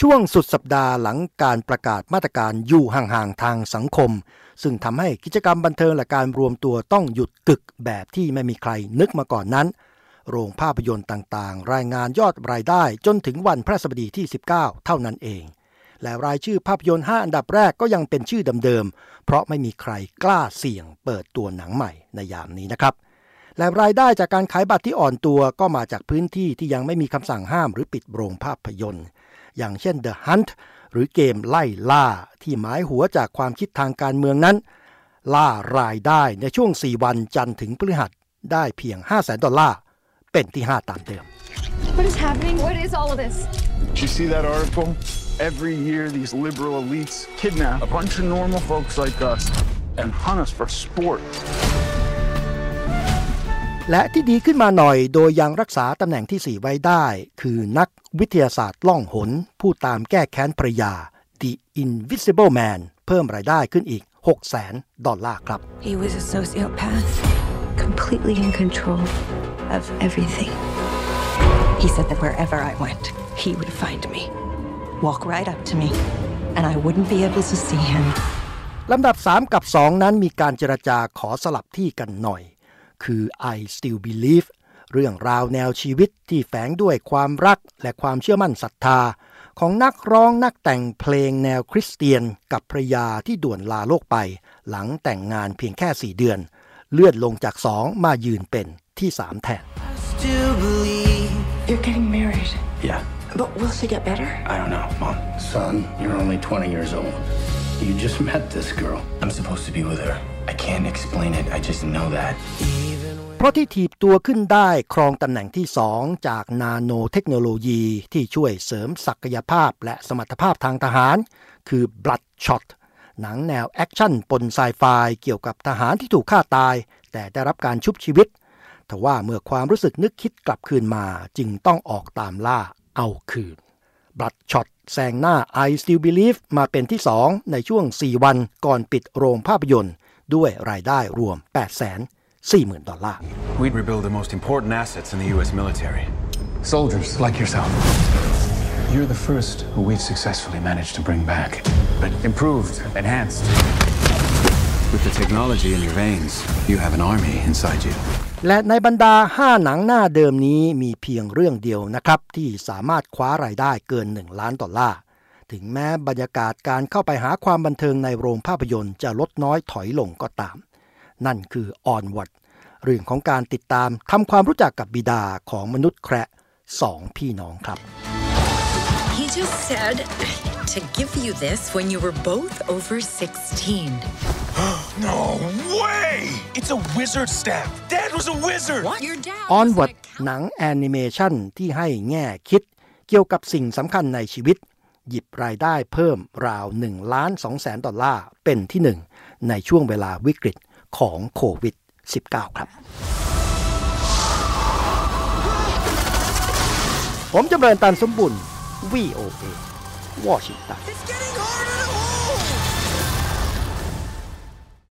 ช่วงสุดสัปดาห์หลังการประกาศมาตรการอยู่ห่างๆทางสังคม ซึ่งทำให้กิจกรรมบันเทิงและการรวมตัวต้องหยุดกึกแบบที่ไม่มีใครนึกมาก่อนนั้น โรงภาพยนตร์ต่างๆ รายงานยอดรายได้จนถึงวันพระสบดีที่ 19 เท่านั้นเอง และรายชื่อภาพยนตร์ 5 อันดับแรกก็ยังเป็นชื่อเดิมๆ เพราะไม่มีใครกล้าเสี่ยงเปิดตัวหนังใหม่ในยามนี้นะครับและรายได้จากการขายบัตรที่อ่อนตัวก็มาจากพื้นที่ที่ยังไม่มีคำสั่งห้ามหรือปิดโรงภาพยนตร์ อย่างเช่น The Hunt หรือเกมไล่ล่าที่หมายหัวจากความคิดทางการเมืองนั้น ล่ารายได้ในช่วง 4 วันจันทร์ถึงพฤหัสได้เพียง 5 0 0แสนดอลลาร์ เป็นที่ 5 ตามเดิม What is happening? What is all of this? Did you see that article? Every year, these liberal elites kidnap a bunch of normal folks like us and hunt us for sport. และที่ดีขึ้นมาหน่อยโดยยังรักษาตำแหน่งที่ 4 ไว้ได้ คือนักวิทยาศาสตร์ล่องหน ผู้ตามแก้แค้นภรรยา The Invisible Man เพิ่มรายได้ขึ้นอีก6แสนดอลลาร์ครับ He was a sociopath, completely in control of everything. He said that wherever I went, he would find me, walk right up to me, and I wouldn't be able to see him. ลำดับ 3 กับ 2 นั้นมีการเจรจาขอสลับที่กันหน่อย คือ I Still Believe เรื่องราวแนวชีวิตที่แฝงด้วยความรักและความเชื่อมั่นศรัทธา ของนักร้องนักแต่งเพลงแนวคริสเตียนกับภรรยาที่ด่วนลาโลกไป หลังแต่งงานเพียงแค่4เดือน เลื่อนลงจาก2มายืนเป็นที่3แทน Still believe. You're getting married. Yeah, But will she get better? I don't know, Mom. Son, you're only 20 years old. You just met this girl. I'm supposed to be with her. I can't explain it. I just know that. เพราะที่ถีบตัวขึ้นได้ครองตำแหน่งที่2จากนาโนเทคโนโลยีที่ช่วยเสริมศักยภาพและสมรรถภาพทางทหาร คือ Bloodshot หนังแนว action ปนไซไฟเกี่ยวกับทหารที่ถูกฆ่าตาย แต่ได้รับการชุบชีวิตทว่าเมื่อความรู้สึกนึกคิดกลับคืนมาจึงต้องออกตามล่าเอาคืน Bloodshot แซงหน้า I Still Believe มาเป็นที่2ในช่วง 4 วันก่อนปิดโรงภาพยนตร์ ด้วยรายได้รวม 8 4 0 0 0 0 ดอลลาร์ We'd rebuild the most important assets in the U.S. military. Soldiers like yourself. You're the first who we've successfully managed to bring back. But improved, enhanced. With the technology in your veins, you have an army inside you. และในบรรดา 5 หนังหน้าเดิมนี้มีเพียงเรื่องเดียวนะครับ ที่สามารถคว้ารายได้เกิน 1 ล้านดอลลาร์ ถึงแม้บรรยากาศการเข้าไปหาความบันเทิงในโรงภาพยนตร์จะลดน้อยถอยลงก็ตาม นั่นคือ Onward เรื่องของการติดตามทำความรู้จักกับบิดาของมนุษย์แคระสองพี่น้องครับ He just said to give you this when you were both over 16. No way! It's a wizard staff. Dad was a wizard. What? Your dad. was Onward like หนังแอนิเมชันที่ให้แง่คิดเกี่ยวกับสิ่งสำคัญในชีวิต หยิบรายได้เพิ่มราว1ล้าน2แสนดอลลาร์เป็นที่หนึ่งในช่วงเวลาวิกฤตของโควิด -19 ครับ ผมจำเริญตันสมบุญ VOA วอชิงตัน